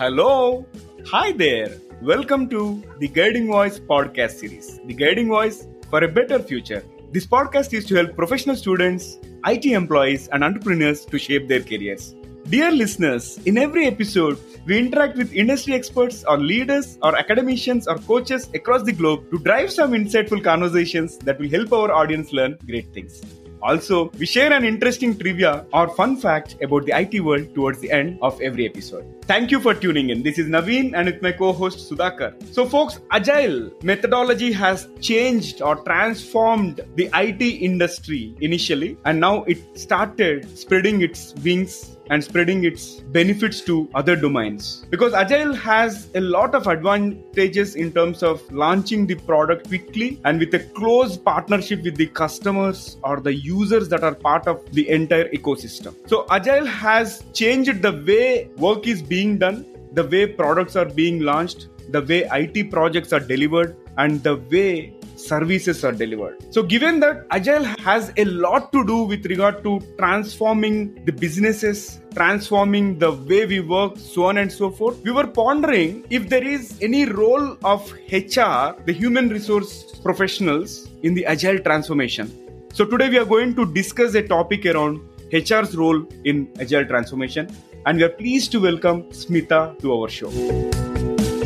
Hello. Hi there. Welcome to the Guiding Voice podcast series. The Guiding Voice for a Better Future. This podcast is to help professional students, IT employees, and entrepreneurs to shape their careers. Dear listeners, in every episode, we interact with industry experts or leaders or academicians or coaches across the globe to drive some insightful conversations that will help our audience learn great things. Also, we share an interesting trivia or fun fact about the IT world towards the end of every episode. Thank you for tuning in. This is Naveen and with my co-host Sudhakar. So folks, agile methodology has changed or transformed the IT industry initially and now it started spreading its wings and spreading its benefits to other domains. Because Agile has a lot of advantages in terms of launching the product quickly and with a close partnership with the customers or the users that are part of the entire ecosystem. So Agile has changed the way work is being done, the way products are being launched, the way IT projects are delivered, and the way services are delivered. So, given that Agile has a lot to do with regard to transforming the businesses, transforming the way we work, so on and so forth, we were pondering if there is any role of HR, the human resource professionals, in the Agile transformation. So, today we are going to discuss a topic around HR's role in Agile transformation, and we are pleased to welcome Smitha to our show.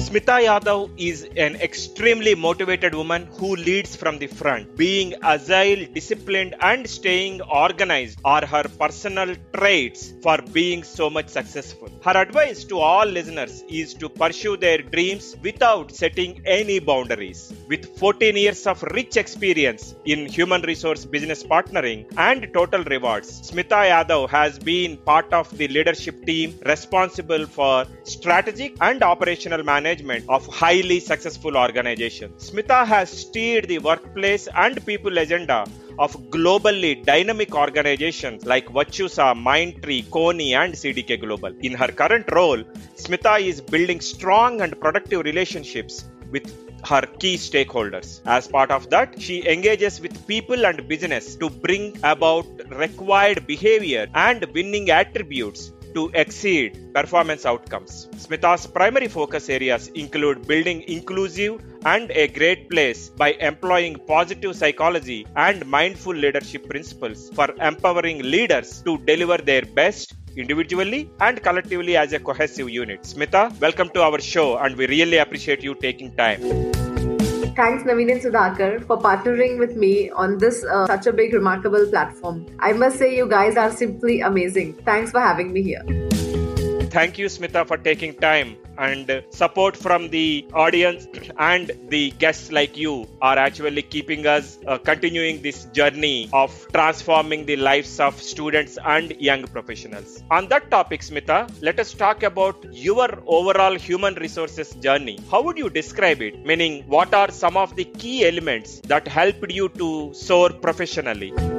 Smitha Yadav is an extremely motivated woman who leads from the front. Being agile, disciplined, and staying organized are her personal traits for being so much successful. Her advice to all listeners is to pursue their dreams without setting any boundaries. With 14 years of rich experience in human resource business partnering and total rewards, Smitha Yadav has been part of the leadership team responsible for strategic and operational management management of highly successful organizations. Smitha has steered the workplace and people agenda of globally dynamic organizations like Virtusa, Mindtree, Kony, and CDK Global. In her current role, Smitha is building strong and productive relationships with her key stakeholders. As part of that, she engages with people and business to bring about required behavior and winning attributes to exceed performance outcomes. Smitha's primary focus areas include building inclusive and a great place by employing positive psychology and mindful leadership principles for empowering leaders to deliver their best individually and collectively as a cohesive unit. Smitha, welcome to our show and we really appreciate you taking time. Thanks, Naveen and Sudhakar, for partnering with me on this uh, such a big, remarkable platform. I must say, you guys are simply amazing. Thanks for having me here. Thank you, Smitha, for taking time and support from the audience and the guests like you are actually keeping us uh, continuing this journey of transforming the lives of students and young professionals. On that topic, Smitha, let us talk about your overall human resources journey. How would you describe it? Meaning, what are some of the key elements that helped you to soar professionally?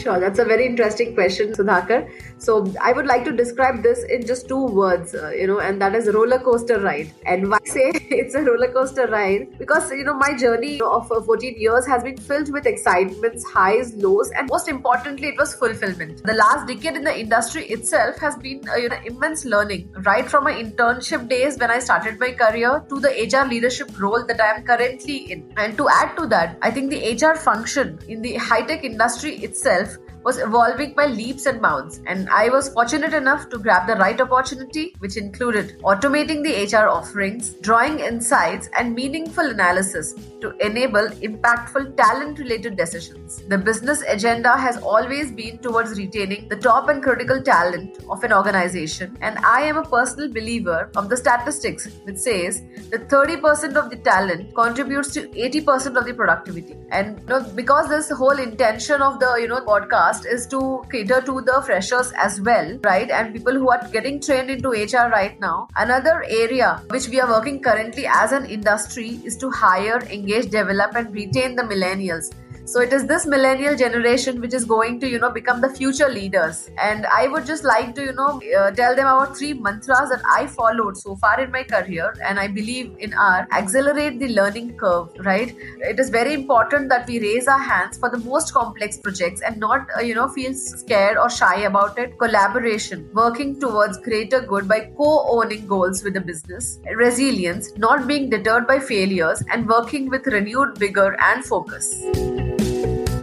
Sure, that's a very interesting question, Sudhakar. So I would like to describe this in just two words, uh, you know, and that is roller coaster ride. And why say it's a roller coaster ride? Because you know my journey of uh, 14 years has been filled with excitements, highs, lows, and most importantly, it was fulfillment. The last decade in the industry itself has been uh, you know immense learning, right from my internship days when I started my career to the HR leadership role that I am currently in. And to add to that, I think the HR function in the high tech industry itself was evolving by leaps and bounds, and I was fortunate enough to grab the right opportunity, which included automating the HR offerings, drawing insights, and meaningful analysis to enable impactful talent related decisions. The business agenda has always been towards retaining the top and critical talent of an organization, and I am a personal believer of the statistics which says that 30% of the talent contributes to 80% of the productivity. And you know, because this whole intention of the you know podcast is to cater to the freshers as well, right? And people who are getting trained into HR right now. Another area which we are working currently as an industry is to hire, engage, develop, and retain the millennials So it is this millennial generation which is going to, you know, become the future leaders. And I would just like to, you know, uh, tell them about three mantras that I followed so far in my career and I believe in are accelerate the learning curve, right? It is very important that we raise our hands for the most complex projects and not, uh, you know, feel scared or shy about it. Collaboration, working towards greater good by co-owning goals with the business. Resilience, not being deterred by failures and working with renewed vigor and focus.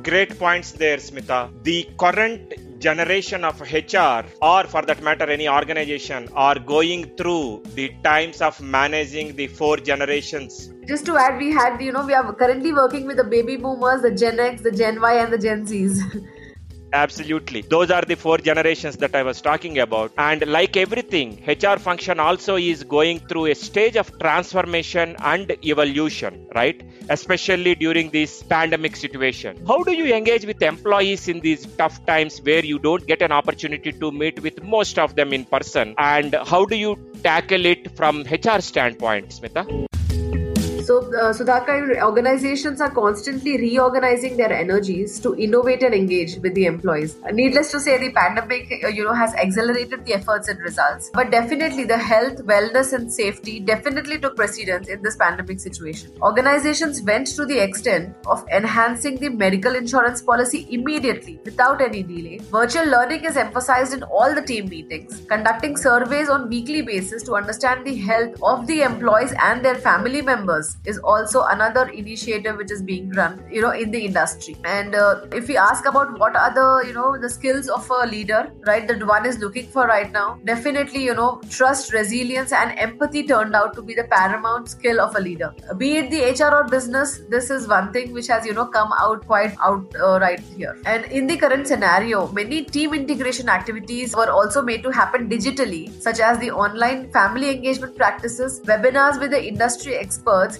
Great points there, Smitha. The current generation of HR, or for that matter, any organization, are going through the times of managing the four generations. Just to add, we had, you know, we are currently working with the baby boomers, the Gen X, the Gen Y, and the Gen Zs. Absolutely. Those are the four generations that I was talking about. And like everything, HR function also is going through a stage of transformation and evolution, right? Especially during this pandemic situation. How do you engage with employees in these tough times where you don't get an opportunity to meet with most of them in person? And how do you tackle it from HR standpoint, Smitha? So, uh, Sudhakar, organizations are constantly reorganizing their energies to innovate and engage with the employees. Needless to say, the pandemic, uh, you know, has accelerated the efforts and results. But definitely, the health, wellness, and safety definitely took precedence in this pandemic situation. Organizations went to the extent of enhancing the medical insurance policy immediately, without any delay. Virtual learning is emphasized in all the team meetings. Conducting surveys on weekly basis to understand the health of the employees and their family members is also another initiative which is being run you know in the industry. And uh, if we ask about what are the you know the skills of a leader right that one is looking for right now definitely you know trust resilience and empathy turned out to be the paramount skill of a leader. Be it the hr or business this is one thing which has you know come out quite out uh, right here. And in the current scenario many team integration activities were also made to happen digitally such as the online family engagement practices webinars with the industry experts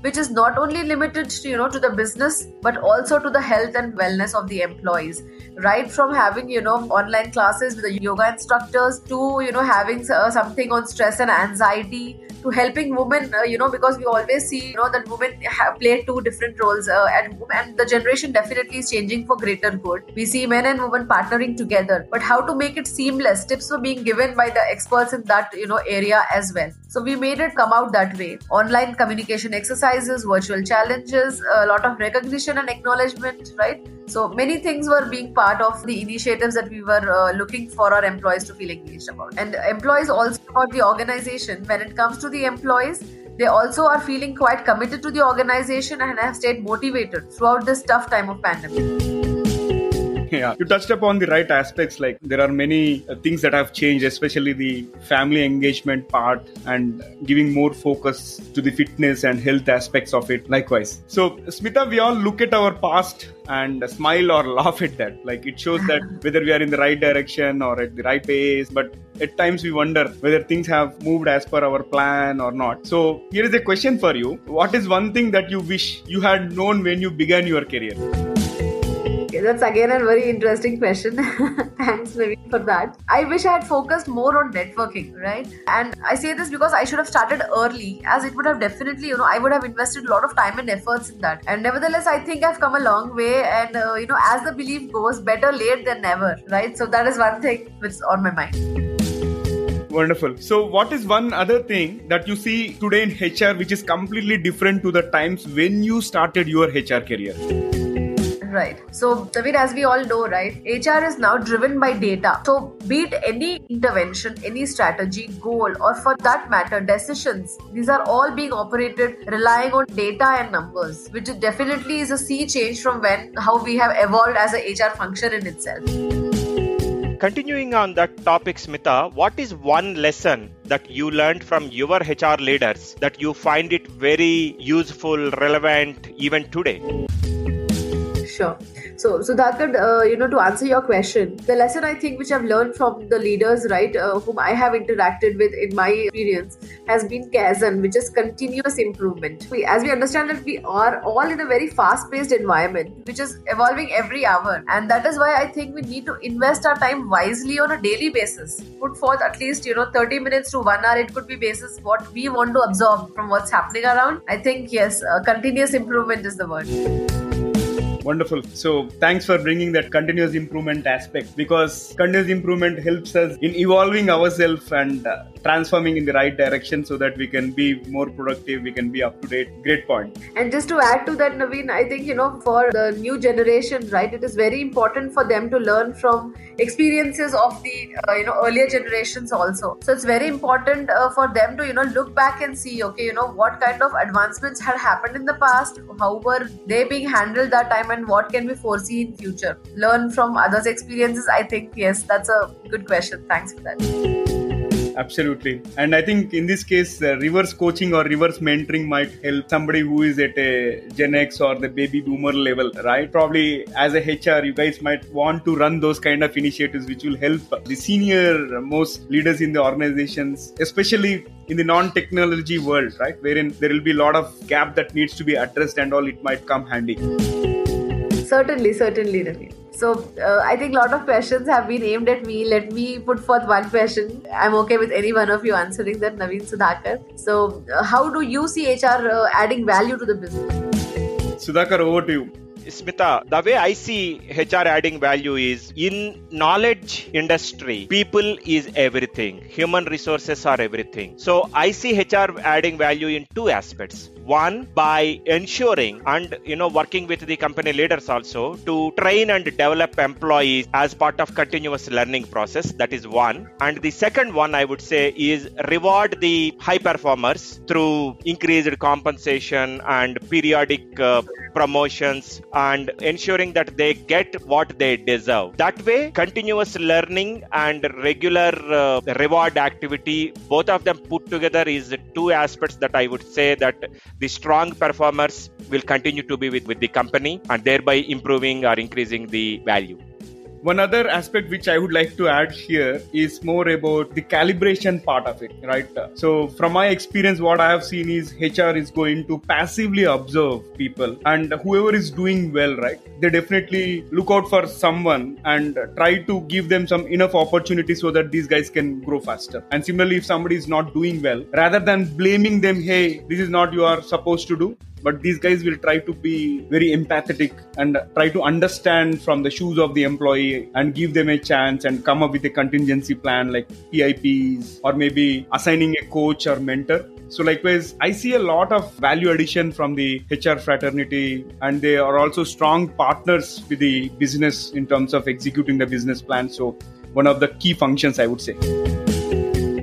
which is not only limited to you know to the business but also to the health and wellness of the employees. Right from having you know online classes with the yoga instructors to you know having uh, something on stress and anxiety to helping women uh, you know because we always see you know that women have play two different roles uh, and and the generation definitely is changing for greater good. We see men and women partnering together but how to make it seamless? Tips were being given by the experts in that you know area as well. So we made it come out that way. Online communication exercises virtual challenges a lot of recognition and acknowledgement right so many things were being part of the initiatives that we were uh, looking for our employees to feel engaged about. And employees also about the organization. When it comes to the employees, they also are feeling quite committed to the organization and have stayed motivated throughout this tough time of pandemic. Yeah. You touched upon the right aspects like there are many uh, things that have changed especially the family engagement part and giving more focus to the fitness and health aspects of it likewise. So smitha we all look at our past and smile or laugh at that. Like it shows that whether we are in the right direction or at the right pace but at times we wonder whether things have moved as per our plan or not. So here is a question for you. What is one thing that you wish you had known when you began your career that's again a very interesting question. Thanks, Naveen, for that. I wish I had focused more on networking, right? And I say this because I should have started early, as it would have definitely, you know, I would have invested a lot of time and efforts in that. And nevertheless, I think I've come a long way. And, uh, you know, as the belief goes, better late than never, right? So that is one thing which is on my mind. Wonderful. So, what is one other thing that you see today in HR which is completely different to the times when you started your HR career? Right. So, Tavir, as we all know, right, HR is now driven by data. So, be it any intervention, any strategy, goal, or for that matter, decisions, these are all being operated relying on data and numbers, which definitely is a sea change from when how we have evolved as a HR function in itself. Continuing on that topic, Smitha, what is one lesson that you learned from your HR leaders that you find it very useful, relevant even today? Sure. So, Sudhakar, uh, you know, to answer your question, the lesson I think which I've learned from the leaders, right, uh, whom I have interacted with in my experience, has been Kaizen, which is continuous improvement. We, as we understand that we are all in a very fast-paced environment, which is evolving every hour, and that is why I think we need to invest our time wisely on a daily basis. Put forth at least you know 30 minutes to one hour. It could be basis what we want to absorb from what's happening around. I think yes, uh, continuous improvement is the word. Wonderful. So thanks for bringing that continuous improvement aspect because continuous improvement helps us in evolving ourselves and uh, transforming in the right direction so that we can be more productive, we can be up to date. Great point. And just to add to that, Naveen, I think, you know, for the new generation, right, it is very important for them to learn from experiences of the, uh, you know, earlier generations also. So it's very important uh, for them to, you know, look back and see, okay, you know, what kind of advancements had happened in the past, how were they being handled that time, and what can we foresee in future. Learn from others' experiences. I think, yes, that's a good question. Thanks for that absolutely and i think in this case uh, reverse coaching or reverse mentoring might help somebody who is at a gen x or the baby boomer level right probably as a hr you guys might want to run those kind of initiatives which will help the senior most leaders in the organizations especially in the non-technology world right wherein there will be a lot of gap that needs to be addressed and all it might come handy certainly certainly Ravi. So uh, I think a lot of questions have been aimed at me. Let me put forth one question. I'm okay with any one of you answering that, Naveen Sudhakar. So uh, how do you see HR uh, adding value to the business? Sudhakar, over to you. Smitha, the way I see HR adding value is in knowledge industry, people is everything. Human resources are everything. So I see HR adding value in two aspects. One, by ensuring and you know working with the company leaders also to train and develop employees as part of continuous learning process. That is one. And the second one I would say is reward the high performers through increased compensation and periodic uh, promotions and ensuring that they get what they deserve. That way, continuous learning and regular uh, reward activity, both of them put together, is two aspects that I would say that the strong performers will continue to be with, with the company and thereby improving or increasing the value. One other aspect which I would like to add here is more about the calibration part of it, right? So, from my experience, what I have seen is HR is going to passively observe people, and whoever is doing well, right? They definitely look out for someone and try to give them some enough opportunity so that these guys can grow faster. And similarly, if somebody is not doing well, rather than blaming them, hey, this is not you are supposed to do, but these guys will try to be very empathetic and try to understand from the shoes of the employee and give them a chance and come up with a contingency plan like PIPs or maybe assigning a coach or mentor. So, likewise, I see a lot of value addition from the HR fraternity, and they are also strong partners with the business in terms of executing the business plan. So, one of the key functions, I would say.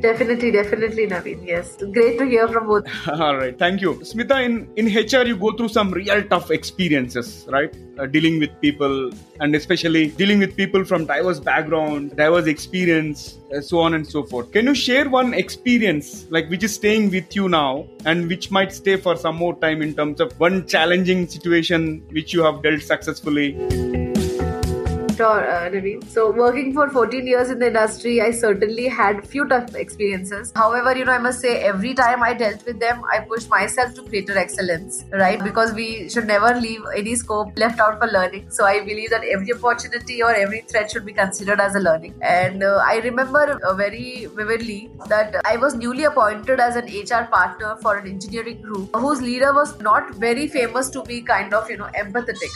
Definitely, definitely, Naveen. Yes, great to hear from both. All right, thank you, Smitha. In in HR, you go through some real tough experiences, right? Uh, dealing with people, and especially dealing with people from diverse background, diverse experience, uh, so on and so forth. Can you share one experience, like which is staying with you now, and which might stay for some more time in terms of one challenging situation which you have dealt successfully? Uh. So, working for 14 years in the industry, I certainly had few tough experiences. However, you know, I must say, every time I dealt with them, I pushed myself to greater excellence, right? Because we should never leave any scope left out for learning. So, I believe that every opportunity or every threat should be considered as a learning. And uh, I remember uh, very vividly that I was newly appointed as an HR partner for an engineering group whose leader was not very famous to be kind of, you know, empathetic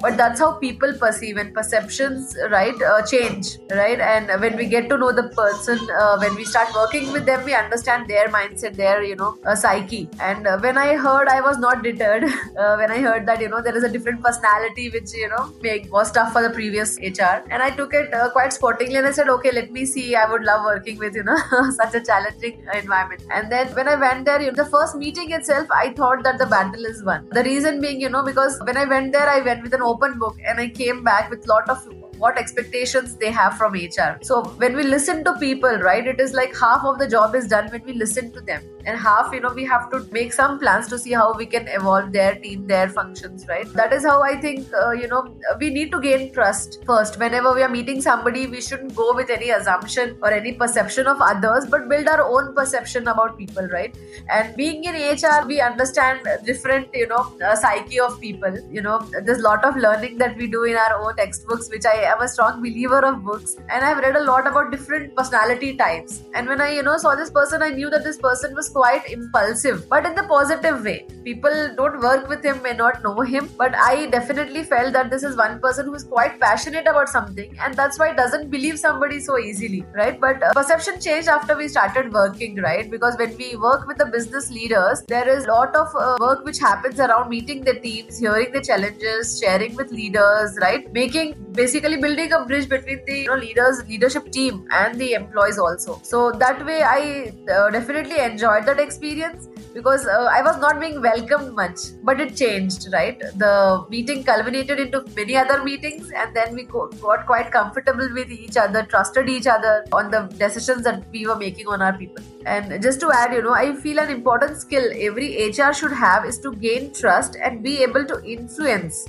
but that's how people perceive and perceptions right uh, change right? And when we get to know the person uh, when we start working with them we understand their mindset their you know uh, psyche. And uh, when i heard i was not deterred. Uh, when i heard that you know there is a different personality which you know make, was tough for the previous hr and i took it uh, quite sportingly and i said okay let me see. I would love working with you know such a challenging environment. And then when i went there you know, the first meeting itself i thought that the battle is won. The reason being you know because when i went there i went with an open book and I came back with lot of what expectations they have from HR. So when we listen to people, right, it is like half of the job is done when we listen to them, and half, you know, we have to make some plans to see how we can evolve their team, their functions, right? That is how I think, uh, you know, we need to gain trust first. Whenever we are meeting somebody, we shouldn't go with any assumption or any perception of others, but build our own perception about people, right? And being in HR, we understand different, you know, uh, psyche of people. You know, there's a lot of learning that we do in our own textbooks, which I am a strong believer of books and I've read a lot about different personality types. And when I, you know, saw this person, I knew that this person was quite impulsive, but in the positive way. People don't work with him, may not know him, but I definitely felt that this is one person who is quite passionate about something, and that's why doesn't believe somebody so easily, right? But uh, perception changed after we started working, right? Because when we work with the business leaders, there is a lot of uh, work which happens around meeting the teams, hearing the challenges, sharing with leaders, right? Making basically building a bridge between the you know, leaders, leadership team, and the employees also. So that way, I uh, definitely enjoyed that experience because uh, I was not being welcomed much, but it changed, right? The meeting culminated into many other meetings, and then we got quite comfortable with each other, trusted each other on the decisions that we were making on our people. And just to add, you know, I feel an important skill every HR should have is to gain trust and be able to influence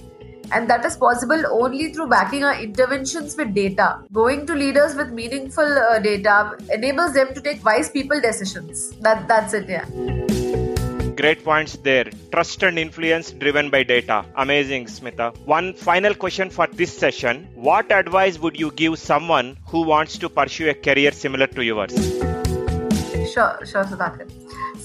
and that is possible only through backing our interventions with data. Going to leaders with meaningful uh, data enables them to take wise people decisions. That that's it, yeah. Great points there. Trust and influence driven by data. Amazing, Smitha. One final question for this session. What advice would you give someone who wants to pursue a career similar to yours? Sure, sure, Sudhakar.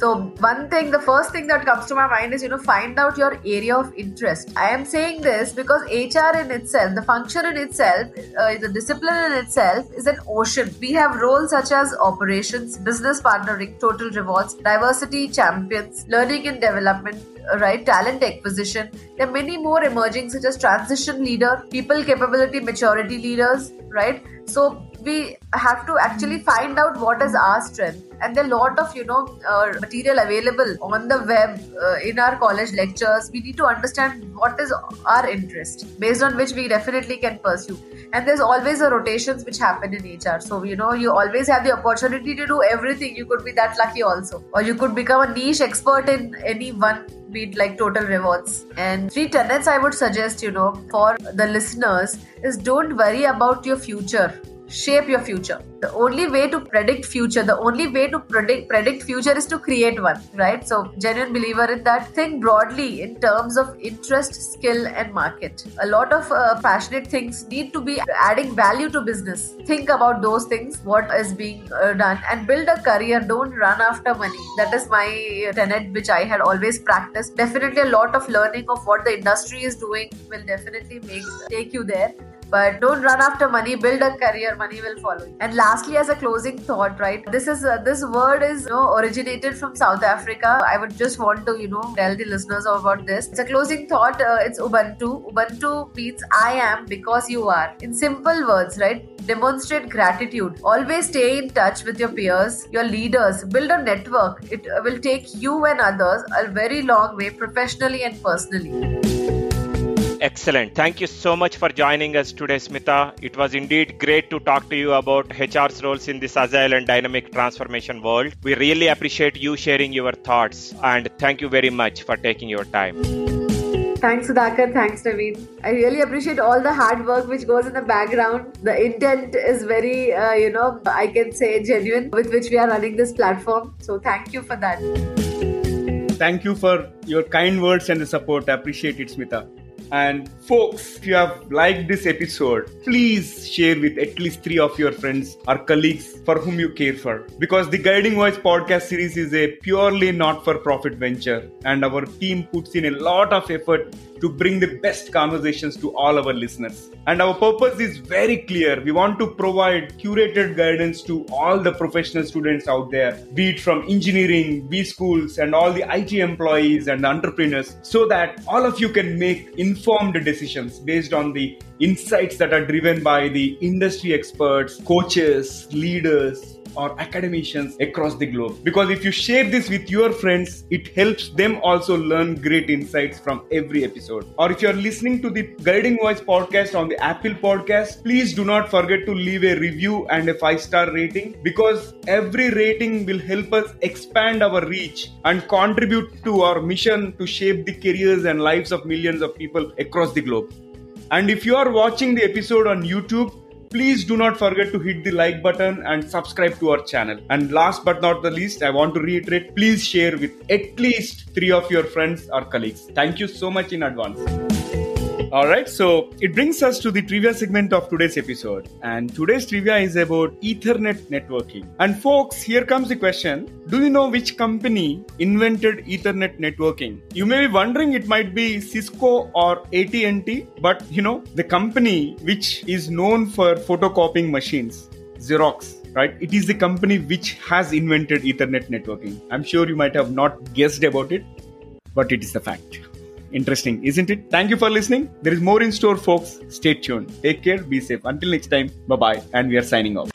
So, one thing, the first thing that comes to my mind is, you know, find out your area of interest. I am saying this because HR in itself, the function in itself, uh, the discipline in itself is an ocean. We have roles such as operations, business partnering, total rewards, diversity champions, learning and development, uh, right talent acquisition there are many more emerging such as transition leader people capability maturity leaders right so we have to actually find out what is our strength. And there are a lot of you know uh, material available on the web uh, in our college lectures. We need to understand what is our interest based on which we definitely can pursue. And there's always a rotations which happen in hr so you know you always have the opportunity to do everything. You could be that lucky also. Or you could become a niche expert in any one be like total rewards. And three tenets i would suggest you know for the listeners is don't worry about your future shape your future. The only way to predict future the only way to predict predict future is to create one right? So genuine believer in that think broadly in terms of interest skill and market. A lot of uh, passionate things need to be adding value to business. Think about those things what is being uh, done and build a career. Don't run after money. That is my tenet which i had always practiced. Definitely a lot of learning of what the industry is doing will definitely make take you there but don't run after money build a career money will follow you. And lastly as a closing thought right this is uh, this word is you know originated from south africa. I would just want to you know tell the listeners about this. It's a closing thought uh, it's ubuntu. Ubuntu means i am because you are. In simple words right demonstrate gratitude. Always stay in touch with your peers your leaders. Build a network. It will take you and others a very long way professionally and personally Excellent. Thank you so much for joining us today, Smitha. It was indeed great to talk to you about HR's roles in this agile and dynamic transformation world. We really appreciate you sharing your thoughts and thank you very much for taking your time. Thanks, Sudhakar. Thanks, Naveen. I really appreciate all the hard work which goes in the background. The intent is very, uh, you know, I can say genuine with which we are running this platform. So, thank you for that. Thank you for your kind words and the support. I appreciate it, Smitha. And folks, if you have liked this episode, please share with at least three of your friends or colleagues for whom you care for. Because the Guiding Voice podcast series is a purely not for profit venture, and our team puts in a lot of effort to bring the best conversations to all our listeners. And our purpose is very clear. We want to provide curated guidance to all the professional students out there, be it from engineering, B schools, and all the IT employees and entrepreneurs, so that all of you can make informed decisions based on the insights that are driven by the industry experts, coaches, leaders, or academicians across the globe. Because if you share this with your friends, it helps them also learn great insights from every episode. Or if you're listening to the Guiding Voice podcast on the Apple podcast, please do not forget to leave a review and a five star rating because every rating will help us expand our reach and contribute to our mission to shape the careers and lives of millions of people across the globe. And if you are watching the episode on YouTube, Please do not forget to hit the like button and subscribe to our channel. And last but not the least, I want to reiterate please share with at least three of your friends or colleagues. Thank you so much in advance. All right, so it brings us to the trivia segment of today's episode. And today's trivia is about Ethernet networking. And folks, here comes the question Do you know which company invented Ethernet networking? You may be wondering it might be Cisco or AT&T, but you know, the company which is known for photocopying machines, Xerox, right? It is the company which has invented Ethernet networking. I'm sure you might have not guessed about it, but it is the fact. Interesting, isn't it? Thank you for listening. There is more in store, folks. Stay tuned. Take care, be safe. Until next time, bye bye. And we are signing off.